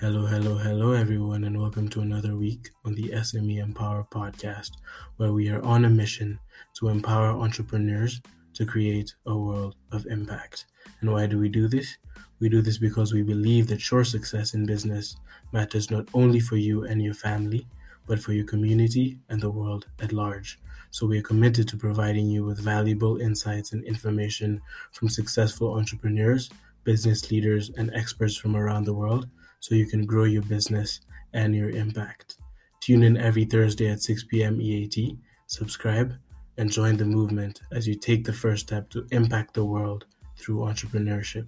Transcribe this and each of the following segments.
Hello, hello, hello, everyone, and welcome to another week on the SME Empower podcast, where we are on a mission to empower entrepreneurs to create a world of impact. And why do we do this? We do this because we believe that your success in business matters not only for you and your family, but for your community and the world at large. So we are committed to providing you with valuable insights and information from successful entrepreneurs, business leaders, and experts from around the world so you can grow your business and your impact. Tune in every Thursday at 6 p.m. EAT, subscribe, and join the movement as you take the first step to impact the world through entrepreneurship.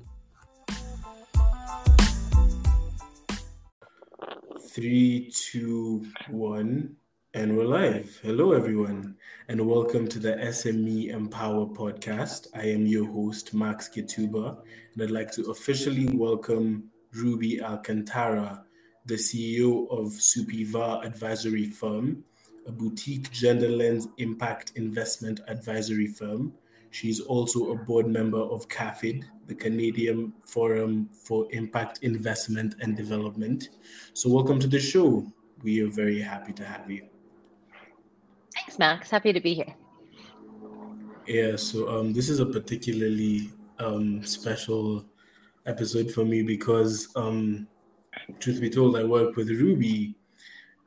Three, two, one, and we're live. Hello, everyone, and welcome to the SME Empower podcast. I am your host, Max Kituba, and I'd like to officially welcome Ruby Alcantara, the CEO of Supiva Advisory Firm, a boutique gender lens impact investment advisory firm. She's also a board member of CAFID, the Canadian Forum for Impact Investment and Development. So, welcome to the show. We are very happy to have you. Thanks, Max. Happy to be here. Yeah, so um, this is a particularly um, special episode for me because, um, truth be told, I work with Ruby,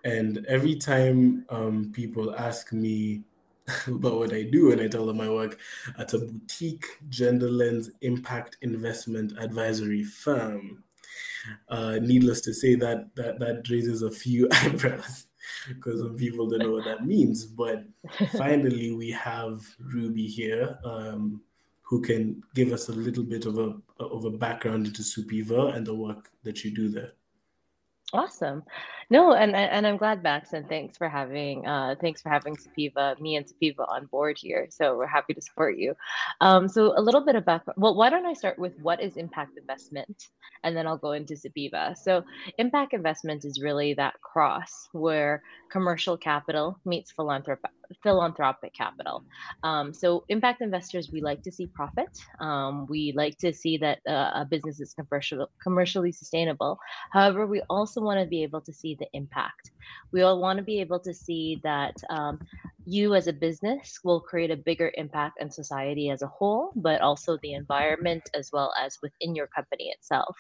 and every time um, people ask me about what I do, and I tell them I work at a boutique gender lens impact investment advisory firm. Uh, needless to say, that that that raises a few eyebrows because some people don't know what that means. But finally, we have Ruby here. Um, who can give us a little bit of a of a background into Supiva and the work that you do there. Awesome. No, and and I'm glad, Max, and thanks for having uh, thanks for having Supiva, me and Supiva on board here. So we're happy to support you. Um, so a little bit of background. Well, why don't I start with what is impact investment, and then I'll go into Supiva. So impact investment is really that cross where commercial capital meets philanthropic philanthropic capital. Um, so, impact investors, we like to see profit. Um, we like to see that uh, a business is commercial, commercially sustainable. However, we also want to be able to see the impact. We all want to be able to see that um, you as a business will create a bigger impact on society as a whole, but also the environment as well as within your company itself.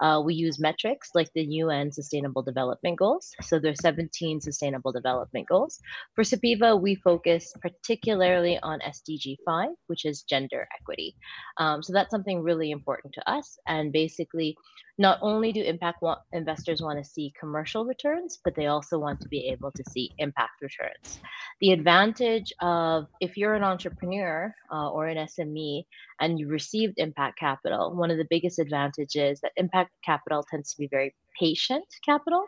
Uh, we use metrics like the UN Sustainable Development Goals. So there's 17 Sustainable Development Goals. For Supiva, we focus particularly on SDG 5, which is gender equity. Um, so that's something really important to us. And basically, not only do impact investors want to see commercial returns, but they also want to be able to see impact returns. The advantage of if you're an entrepreneur uh, or an SME and you received impact capital, one of the biggest advantages that impact capital tends to be very patient capital,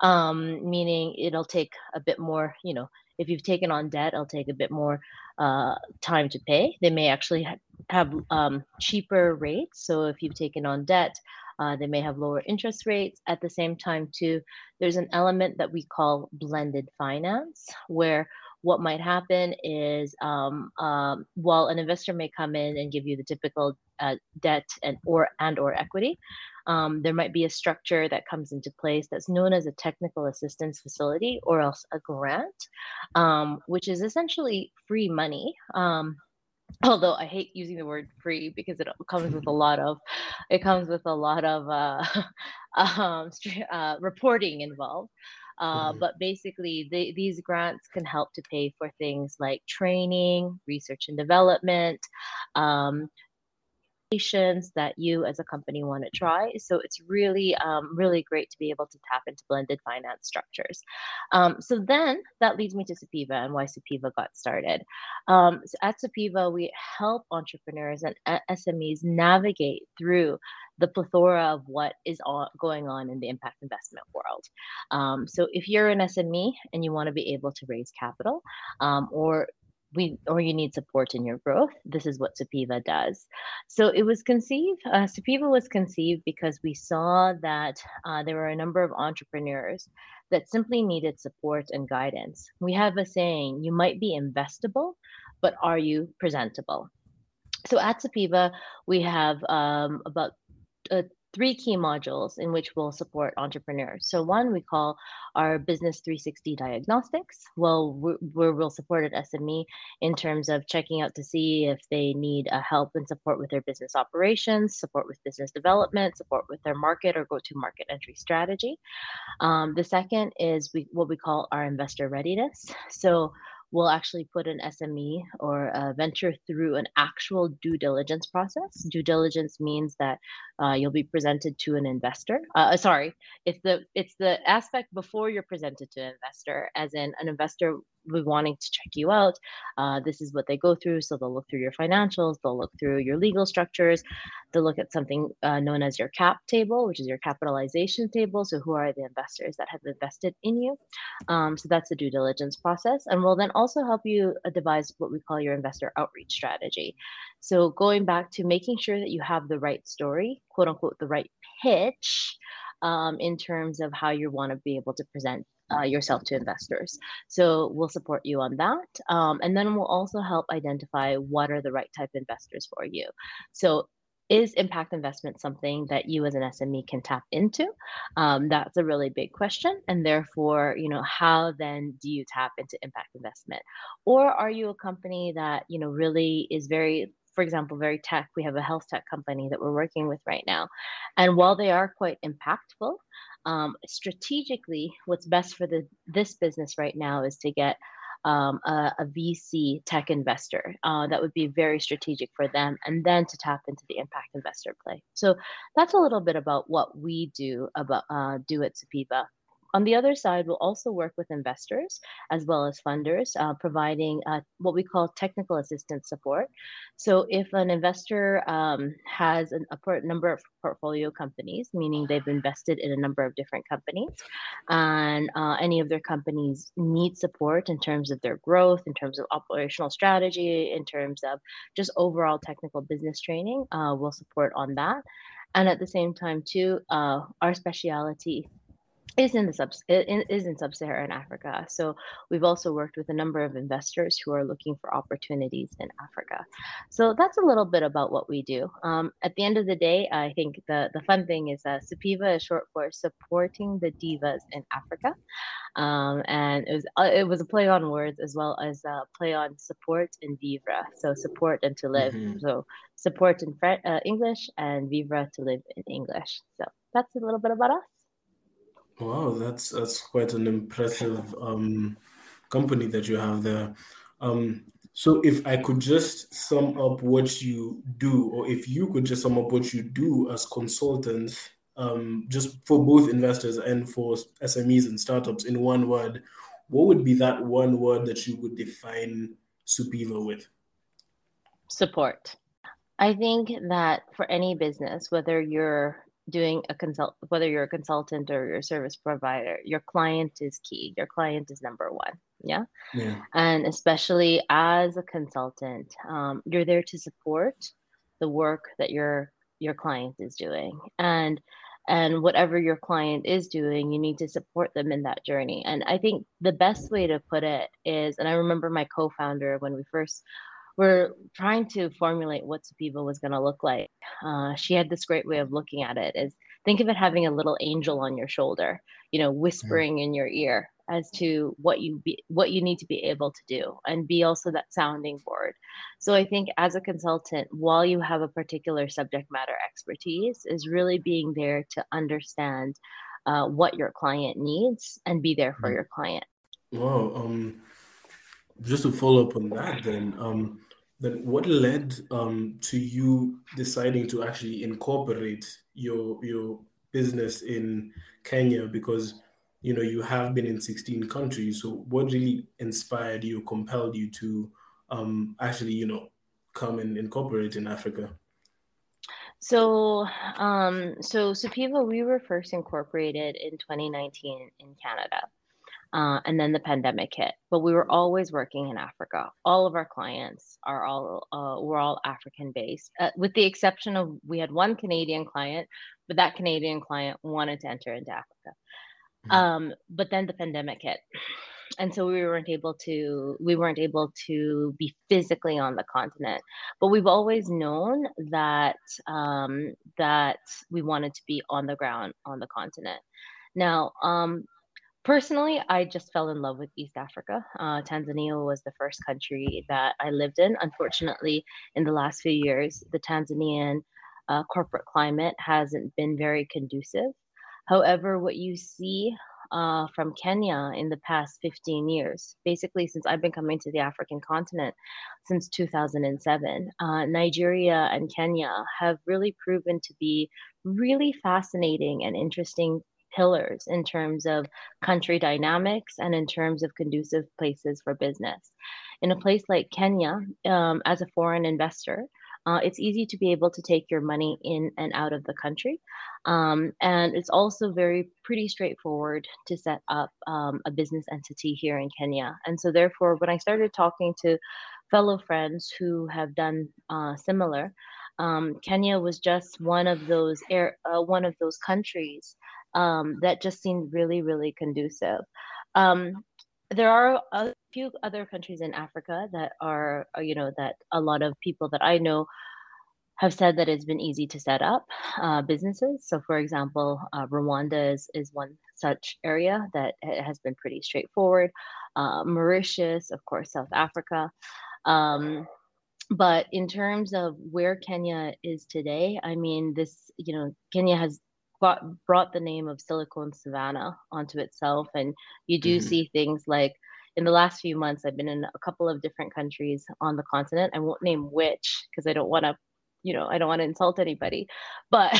um, meaning it'll take a bit more, you know, if you've taken on debt, it'll take a bit more uh, time to pay. They may actually ha- have um, cheaper rates. So if you've taken on debt, uh, they may have lower interest rates. At the same time, too, there's an element that we call blended finance, where what might happen is um, um, while an investor may come in and give you the typical uh, debt and or and or equity, um, there might be a structure that comes into place that's known as a technical assistance facility or else a grant, um, which is essentially free money um, although I hate using the word free because it comes with a lot of it comes with a lot of uh, um, uh, reporting involved. Uh, mm-hmm. But basically, they, these grants can help to pay for things like training, research and development, um, that you as a company want to try. So it's really, um, really great to be able to tap into blended finance structures. Um, so then that leads me to Supiva and why Supiva got started. Um, so at Supiva, we help entrepreneurs and SMEs navigate through the plethora of what is going on in the impact investment world. Um, so if you're an SME and you want to be able to raise capital um, or we or you need support in your growth this is what supiva does. So it was conceived uh, supiva was conceived because we saw that uh, there were a number of entrepreneurs that simply needed support and guidance. We have a saying you might be investable but are you presentable? So at supiva we have um, about uh, three key modules in which we'll support entrepreneurs. So one we call our Business 360 Diagnostics. Well, we will support at SME in terms of checking out to see if they need uh, help and support with their business operations, support with business development, support with their market or go-to-market entry strategy. Um, the second is we, what we call our investor readiness. So will actually put an SME or a venture through an actual due diligence process. Due diligence means that uh, you'll be presented to an investor. Uh, sorry, it's the it's the aspect before you're presented to an investor, as in an investor wanting to check you out. Uh, this is what they go through. So they'll look through your financials, they'll look through your legal structures, they'll look at something uh, known as your cap table, which is your capitalization table. So who are the investors that have invested in you? Um, so that's the due diligence process. And we'll then also help you devise what we call your investor outreach strategy. So going back to making sure that you have the right story, quote unquote, the right pitch. Um, in terms of how you want to be able to present uh, yourself to investors. So we'll support you on that. Um, and then we'll also help identify what are the right type investors for you. So is impact investment something that you as an SME can tap into? Um, that's a really big question. And therefore, you know, how then do you tap into impact investment? Or are you a company that, you know, really is very for example, very tech, we have a health tech company that we're working with right now. And while they are quite impactful, um, strategically, what's best for the this business right now is to get um, a, a, VC tech investor. Uh, that would be very strategic for them, and then to tap into the impact investor play. So that's a little bit about what we do about uh, do at Supiva. On the other side, we'll also work with investors as well as funders, uh, providing uh, what we call technical assistance support. So, if an investor um, has an, a number of portfolio companies, meaning they've invested in a number of different companies, and uh, any of their companies need support in terms of their growth, in terms of operational strategy, in terms of just overall technical business training, uh, we'll support on that. And at the same time, too, uh, our speciality is in the sub is in sub-Saharan Africa. So we've also worked with a number of investors who are looking for opportunities in Africa. So that's a little bit about what we do. Um, at the end of the day, I think the the fun thing is that Supiva is short for supporting the divas in Africa, um, and it was uh, it was a play on words as well as a play on support and vivre. So support and to live. Mm-hmm. So support in French, uh, English and vivre to live in English. So that's a little bit about us. Wow, that's that's quite an impressive um, company that you have there. Um, so, if I could just sum up what you do, or if you could just sum up what you do as consultants, um, just for both investors and for SMEs and startups in one word, what would be that one word that you would define Supiva with? Support. I think that for any business, whether you're doing a consult whether you're a consultant or your service provider your client is key. Your client is number one yeah, yeah. and especially as a consultant um, you're there to support the work that your your client is doing. And and whatever your client is doing you need to support them in that journey. And i think the best way to put it is and i remember my co-founder when we first were trying to formulate what Supiva was going to look like. Uh, she had this great way of looking at it is think of it having a little angel on your shoulder, you know, whispering mm. in your ear as to what you be what you need to be able to do and be also that sounding board. So I think as a consultant, while you have a particular subject matter expertise, is really being there to understand uh, what your client needs and be there for mm. your client. Wow. Um just to follow up on that then um then what led um to you deciding to actually incorporate your your business in Kenya? Because you know you have been in 16 countries so what really inspired you compelled you to um actually you know come and incorporate in Africa? So um so Supiva we were first incorporated in 2019 in Canada uh, and then the pandemic hit. But we were always working in Africa. All of our clients are all uh, we're all African based, uh, with the exception of we had one Canadian client, but that Canadian client wanted to enter into Africa. Mm-hmm. Um, but then the pandemic hit, and so we weren't able to we weren't able to be physically on the continent but we've always known that um, that we wanted to be on the ground on the continent now um, personally i just fell in love with east africa uh, tanzania was the first country that i lived in unfortunately in the last few years the tanzanian uh, corporate climate hasn't been very conducive however what you see uh, from Kenya in the past 15 years, basically since I've been coming to the African continent since 2007. Uh, Nigeria and Kenya have really proven to be really fascinating and interesting pillars in terms of country dynamics and in terms of conducive places for business. In a place like Kenya, um, as a foreign investor, uh, it's easy to be able to take your money in and out of the country. Um, and it's also very pretty straightforward to set up um, a business entity here in Kenya. And so, therefore, when I started talking to fellow friends who have done uh, similar, um, Kenya was just one of those air, uh, one of those countries um, that just seemed really, really conducive. Um, there are a few other countries in Africa that are, uh, you know, that a lot of people that I know have said that it's been easy to set up uh, businesses. So, for example, uh, Rwanda is, is one such area that has been pretty straightforward. Uh, Mauritius, of course, South Africa. Um, but in terms of where Kenya is today, I mean, this, you know, Kenya has brought, brought the name of Silicon Savannah onto itself. And you do mm-hmm. see things like in the last few months, I've been in a couple of different countries on the continent. I won't name which because I don't want to you know, I don't want to insult anybody, but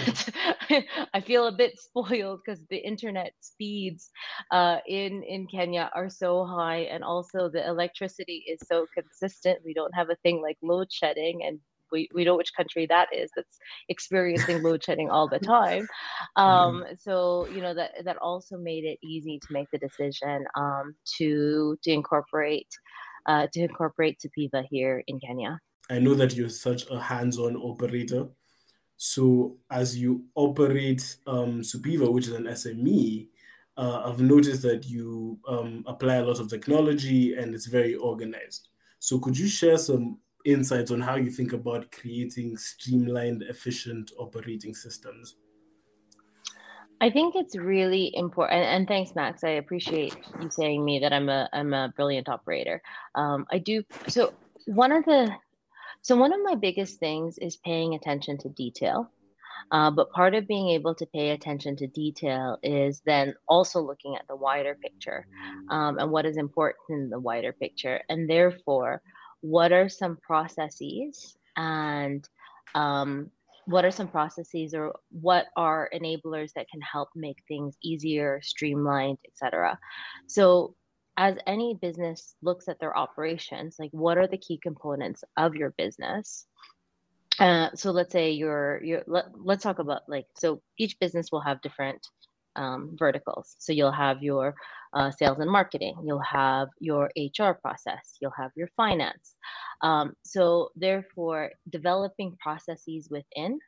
I feel a bit spoiled because the internet speeds uh, in in Kenya are so high, and also the electricity is so consistent. We don't have a thing like load shedding, and we, we know which country that is that's experiencing load shedding all the time. Um, mm-hmm. So you know that that also made it easy to make the decision um, to to incorporate uh, to incorporate Supiva here in Kenya. I know that you're such a hands-on operator. So as you operate um, Supiva, which is an SME, uh, I've noticed that you um, apply a lot of technology and it's very organized. So could you share some insights on how you think about creating streamlined, efficient operating systems? I think it's really important, and thanks, Max. I appreciate you saying me that I'm a I'm a brilliant operator. Um, I do so. One of the so one of my biggest things is paying attention to detail. Uh, but part of being able to pay attention to detail is then also looking at the wider picture um, and what is important in the wider picture. And therefore, what are some processes and um, what are some processes or what are enablers that can help make things easier, streamlined, etc. So as any business looks at their operations, like what are the key components of your business? Uh, so let's say you're, you're let, let's talk about like, so each business will have different um, verticals. So you'll have your uh, sales and marketing, you'll have your HR process, you'll have your finance. Um, so therefore, developing processes within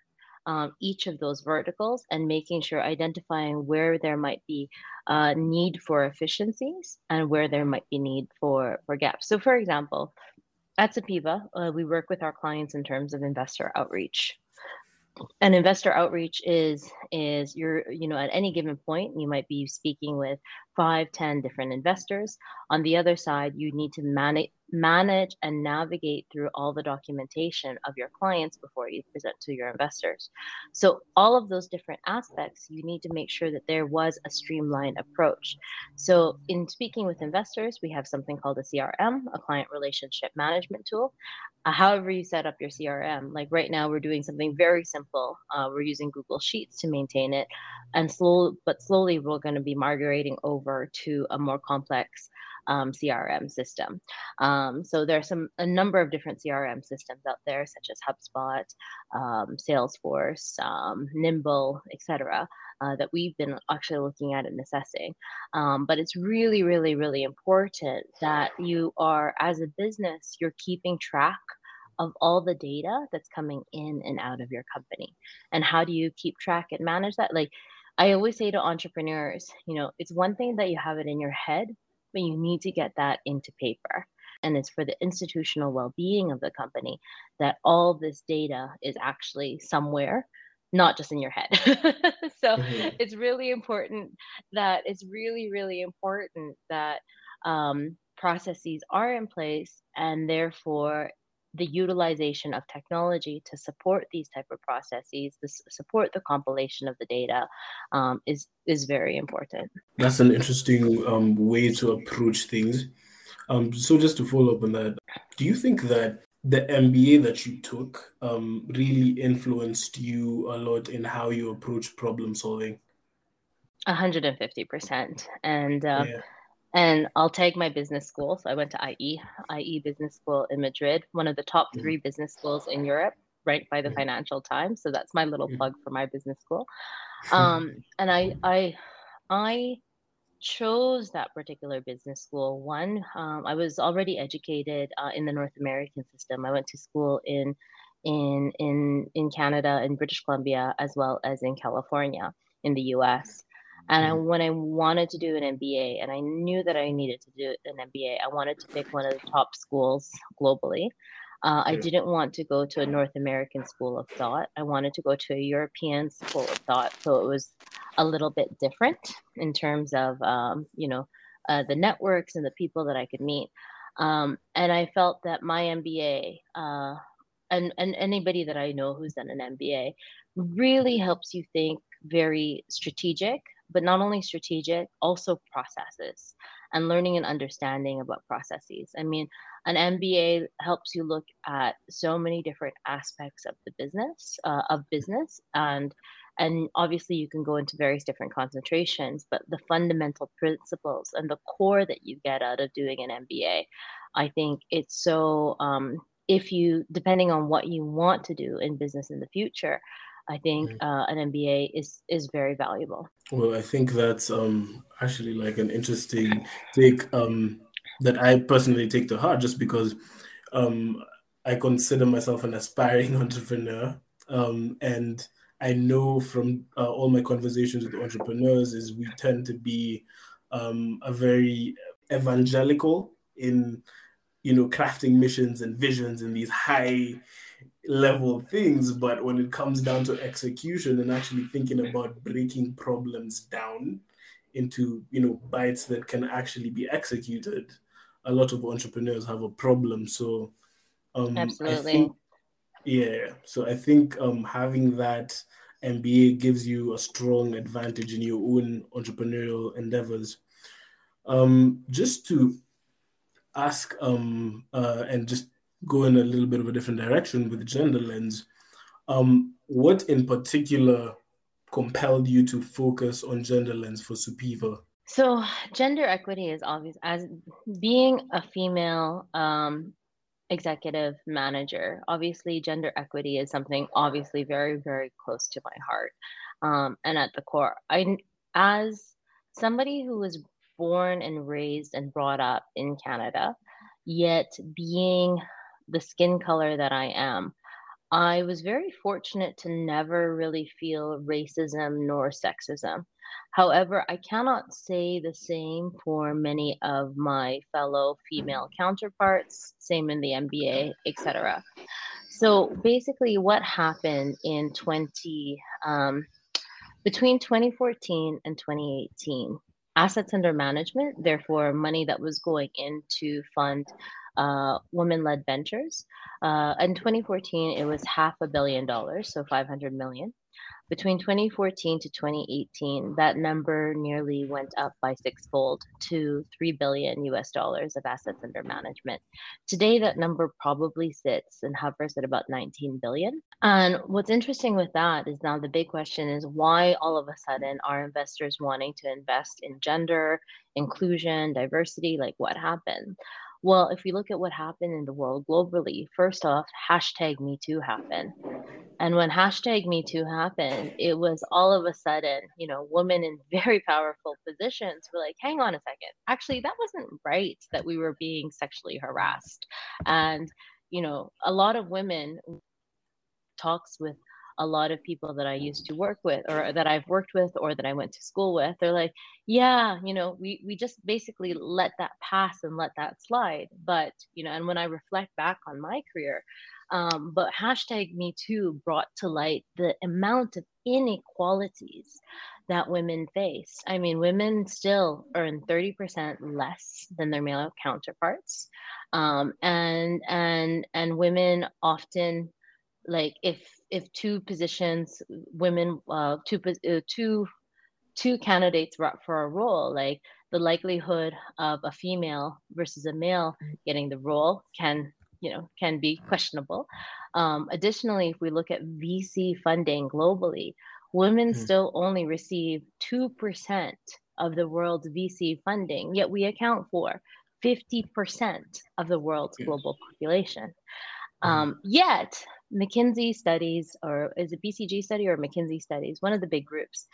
um, each of those verticals and making sure identifying where there might be uh, need for efficiencies and where there might be need for for gaps. So, for example, at Supiva, uh, we work with our clients in terms of investor outreach and investor outreach is is you're you know at any given point you might be speaking with five ten different investors. On the other side you need to manage manage and navigate through all the documentation of your clients before you present to your investors. So, all of those different aspects, you need to make sure that there was a streamlined approach. So, in speaking with investors, we have something called a CRM, a client relationship management tool. Uh, however, you set up your CRM, like right now, we're doing something very simple. Uh, we're using Google Sheets to maintain it, and slow but slowly, we're going to be migrating over to a more complex um, CRM system. Um, so there's some a number of different CRM systems out there, such as HubSpot, um, Salesforce, um, Nimble, etc. Uh, that we've been actually looking at and assessing. Um, but it's really, really, really important that you are, as a business, you're keeping track of all the data that's coming in and out of your company. And how do you keep track and manage that? Like I always say to entrepreneurs, you know, it's one thing that you have it in your head but you need to get that into paper. And it's for the institutional well being of the company that all this data is actually somewhere, not just in your head. so mm-hmm. it's really important that it's really, really important that um, processes are in place and therefore the utilization of technology to support these type of processes, to support the compilation of the data, um, is is very important. That's an interesting um, way to approach things. Um, so just to follow up on that, do you think that the MBA that you took um, really influenced you a lot in how you approach problem solving? 150%. And uh, yeah. And I'll take my business school. So I went to IE, IE Business School in Madrid, one of the top mm-hmm. three business schools in Europe, ranked by the. Financial Times. So that's my little plug for my business school. Um, and I, I, I chose that particular business school. One, um, I was already educated uh, in the North American system. I went to school in, in, in, in Canada, in British Columbia, as well as in California, in the U.S. And I, mm-hmm. when I wanted to do an MBA, and I knew that I needed to do an MBA, I wanted to pick one of the top schools globally. Uh, I didn't want to go to a North American school of thought. I wanted to go to a European school of thought. So it was a little bit different in terms of, um, you know, uh, the networks and the people that I could meet. Um, and I felt that my MBA, uh, and, and anybody that I know who's done an MBA, really helps you think very strategic but not only strategic, also processes and learning and understanding about processes. I mean, an MBA helps you look at so many different aspects of the business, uh, of business, and and obviously you can go into various different concentrations, but the fundamental principles and the core that you get out of doing an MBA, I think it's so. Um, if you, depending on what you want to do in business in the future, I think uh, an MBA is is very valuable. Well, I think that's um, actually like an interesting take um, that I personally take to heart, just because um, I consider myself an aspiring entrepreneur, um, and I know from uh, all my conversations with entrepreneurs is we tend to be um, a very evangelical in you know crafting missions and visions and these high level things, but when it comes down to execution and actually thinking about breaking problems down into you know bites that can actually be executed, a lot of entrepreneurs have a problem. So um, absolutely, think, yeah. So I think um, having that MBA gives you a strong advantage in your own entrepreneurial endeavors. Um, just to ask um, uh, and just go in a little bit of a different direction with gender lens. Um, what in particular compelled you to focus on gender lens for Supiva? So, gender equity is obvious as being a female um, executive manager. Obviously, gender equity is something obviously very, very close to my heart um, and at the core. I, as somebody who was born and raised and brought up in Canada, yet being the skin color that I am, I was very fortunate to never really feel racism nor sexism. However, I cannot say the same for many of my fellow female counterparts, same in the MBA, etc. So basically, what happened in 20 um, between 2014 and 2018, assets under management, therefore money that was going in to fund uh, women-led ventures. Uh, in 2014, it was half a billion dollars, so 500 million. Between 2014 to 2018, that number nearly went up by sixfold to 3 billion US dollars of assets under management. Today, that number probably sits and hovers at about 19 billion. And what's interesting with that is now the big question is why all of a sudden are investors wanting to invest in gender, inclusion, diversity? Like what happened? Well, if we look at what happened in the world globally, first off, hashtag Me Too happened. And when hashtag Me Too happened, it was all of a sudden, you know, women in very powerful positions were like, hang on a second, actually, that wasn't right that we were being sexually harassed. And, you know, a lot of women talks with a lot of people that I used to work with or that I've worked with or that I went to school with, they're like, yeah, you know, we, we just basically let that pass and let that slide. But, you know, and when I reflect back on my career, um, but hashtag Me Too brought to light the amount of inequalities that women face. I mean, women still earn 30% less than their male counterparts. Um, and and and women often like if if two positions women uh, two uh, two two candidates for a role like the likelihood of a female versus a male getting the role can you know can be questionable um, additionally if we look at vc funding globally women mm-hmm. still only receive 2% of the world's vc funding yet we account for 50% of the world's yes. global population mm-hmm. um, yet McKinsey studies, or is it BCG study or McKinsey studies? One of the big groups.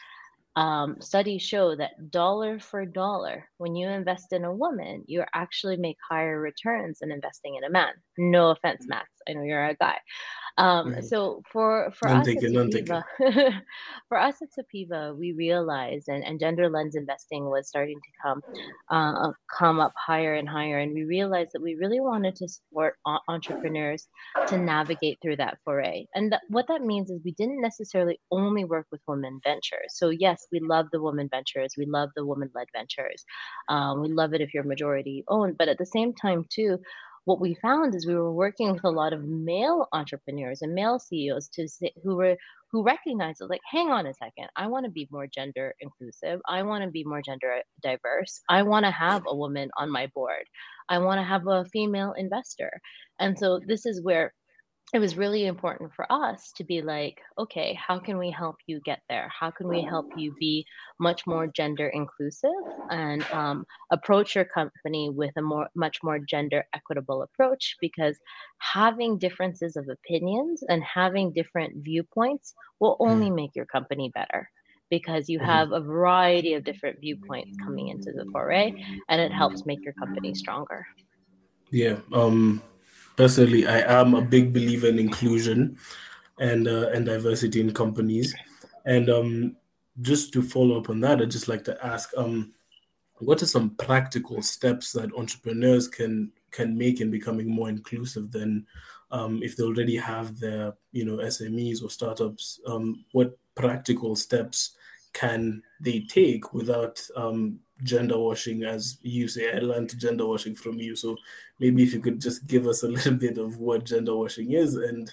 Um, studies show that dollar for dollar, when you invest in a woman, you actually make higher returns than investing in a man. No offense, Max. I know you're a guy. Um, right. So for for us, at Supiva, for us at Supiva, we realized, and, and gender lens investing was starting to come uh, come up higher and higher, and we realized that we really wanted to support entrepreneurs to navigate through that foray. And th- what that means is we didn't necessarily only work with women ventures. So yes, we love the women ventures, we love the woman led ventures, um, we love it if you're majority owned, but at the same time too what we found is we were working with a lot of male entrepreneurs and male CEOs to say, who were who recognized like, hang on a second, I want to be more gender inclusive. I want to be more gender diverse. I want to have a woman on my board. I want to have a female investor. And so this is where it was really important for us to be like, okay, how can we help you get there? How can we help you be much more gender inclusive and um, approach your company with a more, much more gender equitable approach? Because having differences of opinions and having different viewpoints will only mm. make your company better because you mm-hmm. have a variety of different viewpoints coming into the foray and it helps make your company stronger. Yeah. Um, personally, I am a big believer in inclusion and uh, and diversity in companies. And um, just to follow up on that, I'd just like to ask, um, what are some practical steps that entrepreneurs can can make in becoming more inclusive than um, if they already have their you know SMEs or startups? Um, what practical steps can they take without um, gender washing, as you say. I learned gender washing from you. So maybe if you could just give us a little bit of what gender washing is and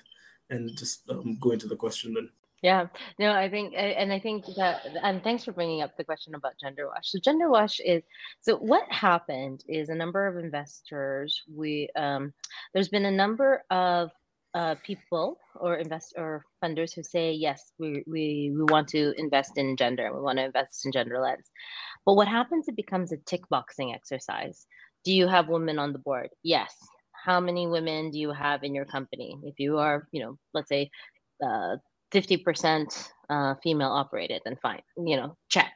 and just um, go into the question then. Yeah, no, I think, and I think that, and thanks for bringing up the question about gender wash. So, gender wash is so what happened is a number of investors, we, um, there's been a number of uh, people or invest or funders who say yes we, we we want to invest in gender we want to invest in gender lens but what happens it becomes a tick boxing exercise do you have women on the board yes how many women do you have in your company if you are you know let's say uh, 50% uh, female operated then fine you know check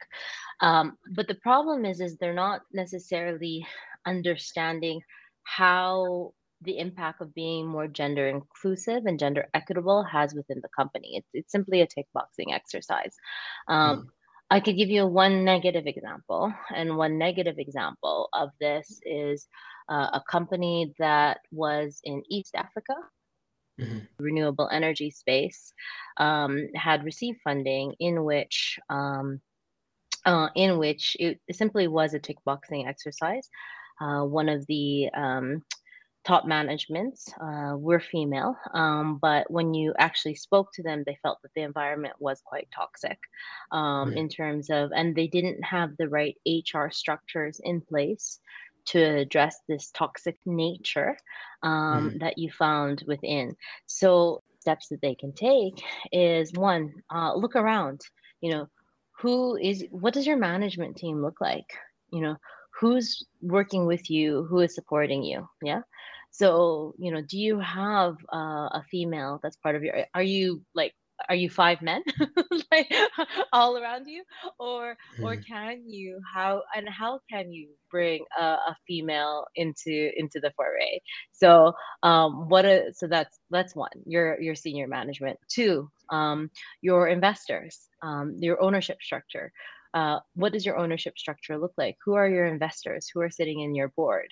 um, but the problem is is they're not necessarily understanding how the impact of being more gender inclusive and gender equitable has within the company. It's, it's simply a tick boxing exercise. Um, mm. I could give you one negative example, and one negative example of this is uh, a company that was in East Africa, mm-hmm. renewable energy space, um, had received funding in which um, uh, in which it simply was a tick boxing exercise. Uh, one of the um, top management uh, were female, um, but when you actually spoke to them, they felt that the environment was quite toxic um, in terms of, and they didn't have the right HR structures in place to address this toxic nature um, mm. that you found within. So, steps that they can take is one, uh, look around, you know, who is, what does your management team look like? You know, who's working with you, who is supporting you? Yeah. So, you know, do you have uh, a female that's part of your, are you like are you five men like all around you or mm. or can you how and how can you bring a, a female into into the foray so um what a so that's that's one your your senior management two um your investors um your ownership structure uh, what does your ownership structure look like? Who are your investors? Who are sitting in your board?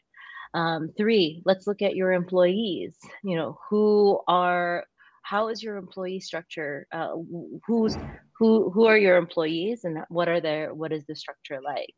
Um, three let's look at your employees. You know who are how is your employee structure uh, who's who who are your employees and what are their what is the structure like?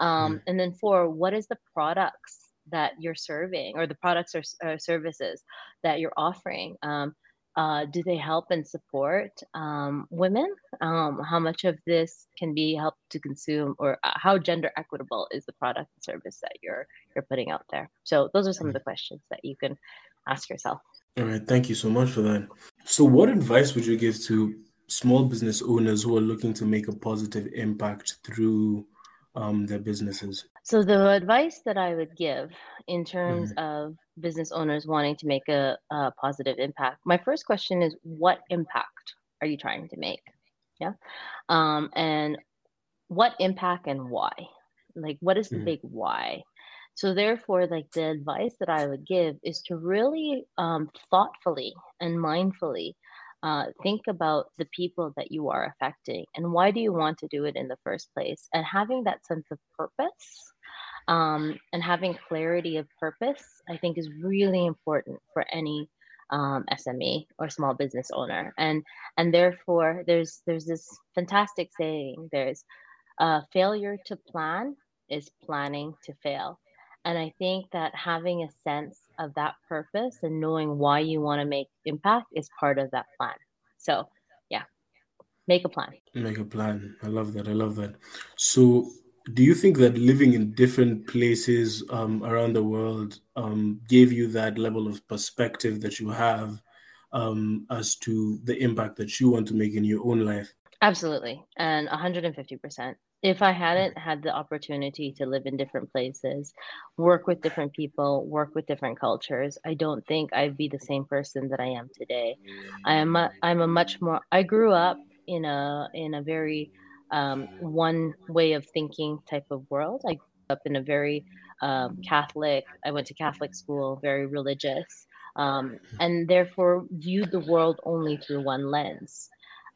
Um, mm. and then four what is the products that you're serving or the products or, or services that you're offering? Um, uh, do they help and support um, women? Um, how much of this can be helped to consume or uh, how gender equitable is the product and service that you're you're putting out there? So those are some of the questions that you can ask yourself. All right, thank you so much for that. So, what advice would you give to small business owners who are looking to make a positive impact through um, their businesses? So, the advice that I would give in terms mm-hmm. of business owners wanting to make a, a positive impact, my first question is what impact are you trying to make? Yeah. Um, and what impact and why? Like, what is the mm-hmm. big why? So therefore, like the advice that I would give is to really um, thoughtfully and mindfully uh, think about the people that you are affecting and why do you want to do it in the first place? And having that sense of purpose um, and having clarity of purpose i think is really important for any um, sme or small business owner. And and therefore there's there's this fantastic saying there's uh, failure to plan is planning to fail. And I think that having a sense of that purpose and knowing why you want to make impact is part of that plan. So, yeah, make a plan. Make a plan. I love that. I love that. So, do you think that living in different places um, around the world um, gave you that level of perspective that you have um, as to the impact that you want to make in your own life? Absolutely. And 150% if I hadn't had the opportunity to live in different places, work with different people, work with different cultures, I don't think I'd be the same person that I am today. I am a, I'm a much more I grew up in a in a very um, one way of thinking type of world. I grew up in a very um, Catholic. I went to Catholic school, very religious, um, and therefore viewed the world only through one lens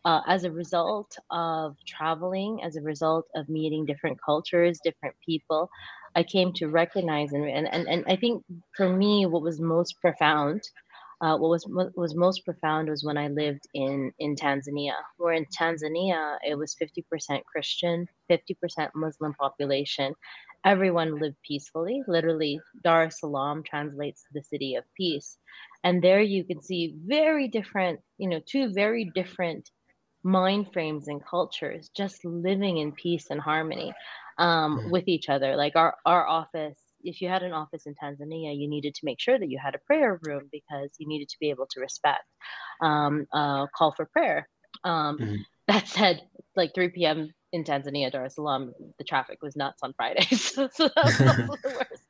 uh, as a result of traveling, as a result of meeting different cultures, different people, I came to recognize and and, and, I think for me, what was most profound, uh, what was what was most profound was when I lived in in Tanzania. Where in Tanzania, it was fifty percent Christian, fifty percent Muslim population. Everyone lived peacefully. Literally, Dar es Salaam translates to the city of peace, and there you can see very different, you know, two very different mind frames and cultures just living in peace and harmony um, mm-hmm. with each other like our our office if you had an office in tanzania you needed to make sure that you had a prayer room because you needed to be able to respect um, uh, call for prayer um, mm-hmm. that said like 3 p.m in tanzania dar es salaam the traffic was nuts on fridays so, so that was the worst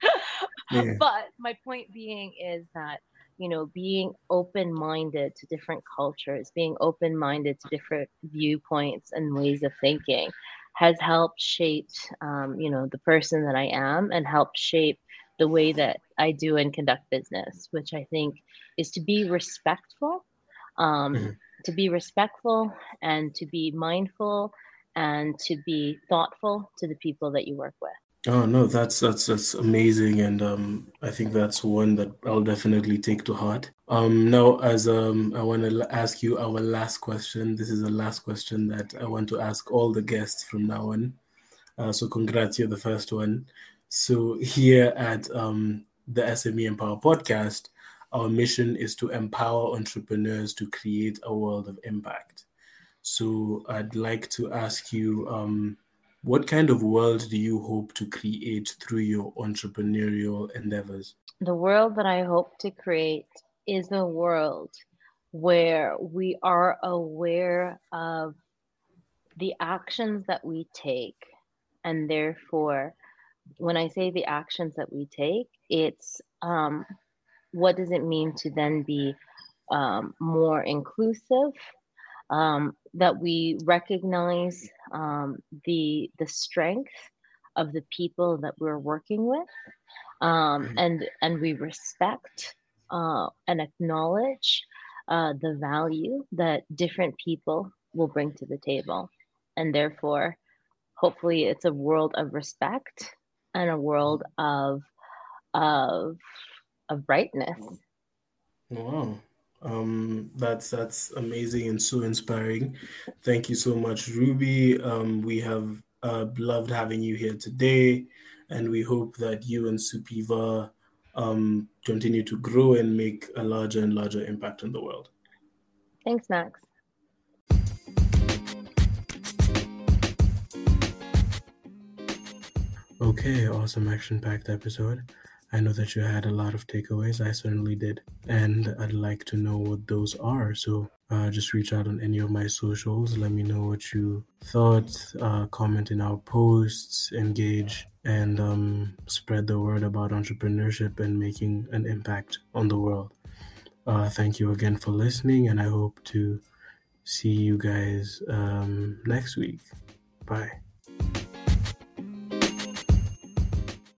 yeah. but my point being is that you know being open minded to different cultures being open minded to different viewpoints and ways of thinking has helped shape um, you know the person that i am and helped shape the way that i do and conduct business which i think is to be respectful um, mm-hmm. to be respectful and to be mindful and to be thoughtful to the people that you work with Oh no, that's that's that's amazing, and um, I think that's one that I'll definitely take to heart. Um, now, as um, I want to ask you our last question. This is the last question that I want to ask all the guests from now on. Uh, so, congrats, you're the first one. So, here at um, the SME Empower podcast, our mission is to empower entrepreneurs to create a world of impact. So, I'd like to ask you. Um, what kind of world do you hope to create through your entrepreneurial endeavors? The world that I hope to create is a world where we are aware of the actions that we take. And therefore, when I say the actions that we take, it's um, what does it mean to then be um, more inclusive, um, that we recognize um, the the strength of the people that we're working with, um, mm-hmm. and and we respect uh, and acknowledge uh, the value that different people will bring to the table, and therefore, hopefully, it's a world of respect and a world of of of brightness. Wow. Um, that's that's amazing and so inspiring. Thank you so much, Ruby. Um, we have uh, loved having you here today, and we hope that you and Supiva um, continue to grow and make a larger and larger impact in the world. Thanks, Max. Okay, awesome action packed episode. I know that you had a lot of takeaways. I certainly did. And I'd like to know what those are. So uh, just reach out on any of my socials. Let me know what you thought. Uh, comment in our posts, engage, and um, spread the word about entrepreneurship and making an impact on the world. Uh, thank you again for listening, and I hope to see you guys um, next week. Bye.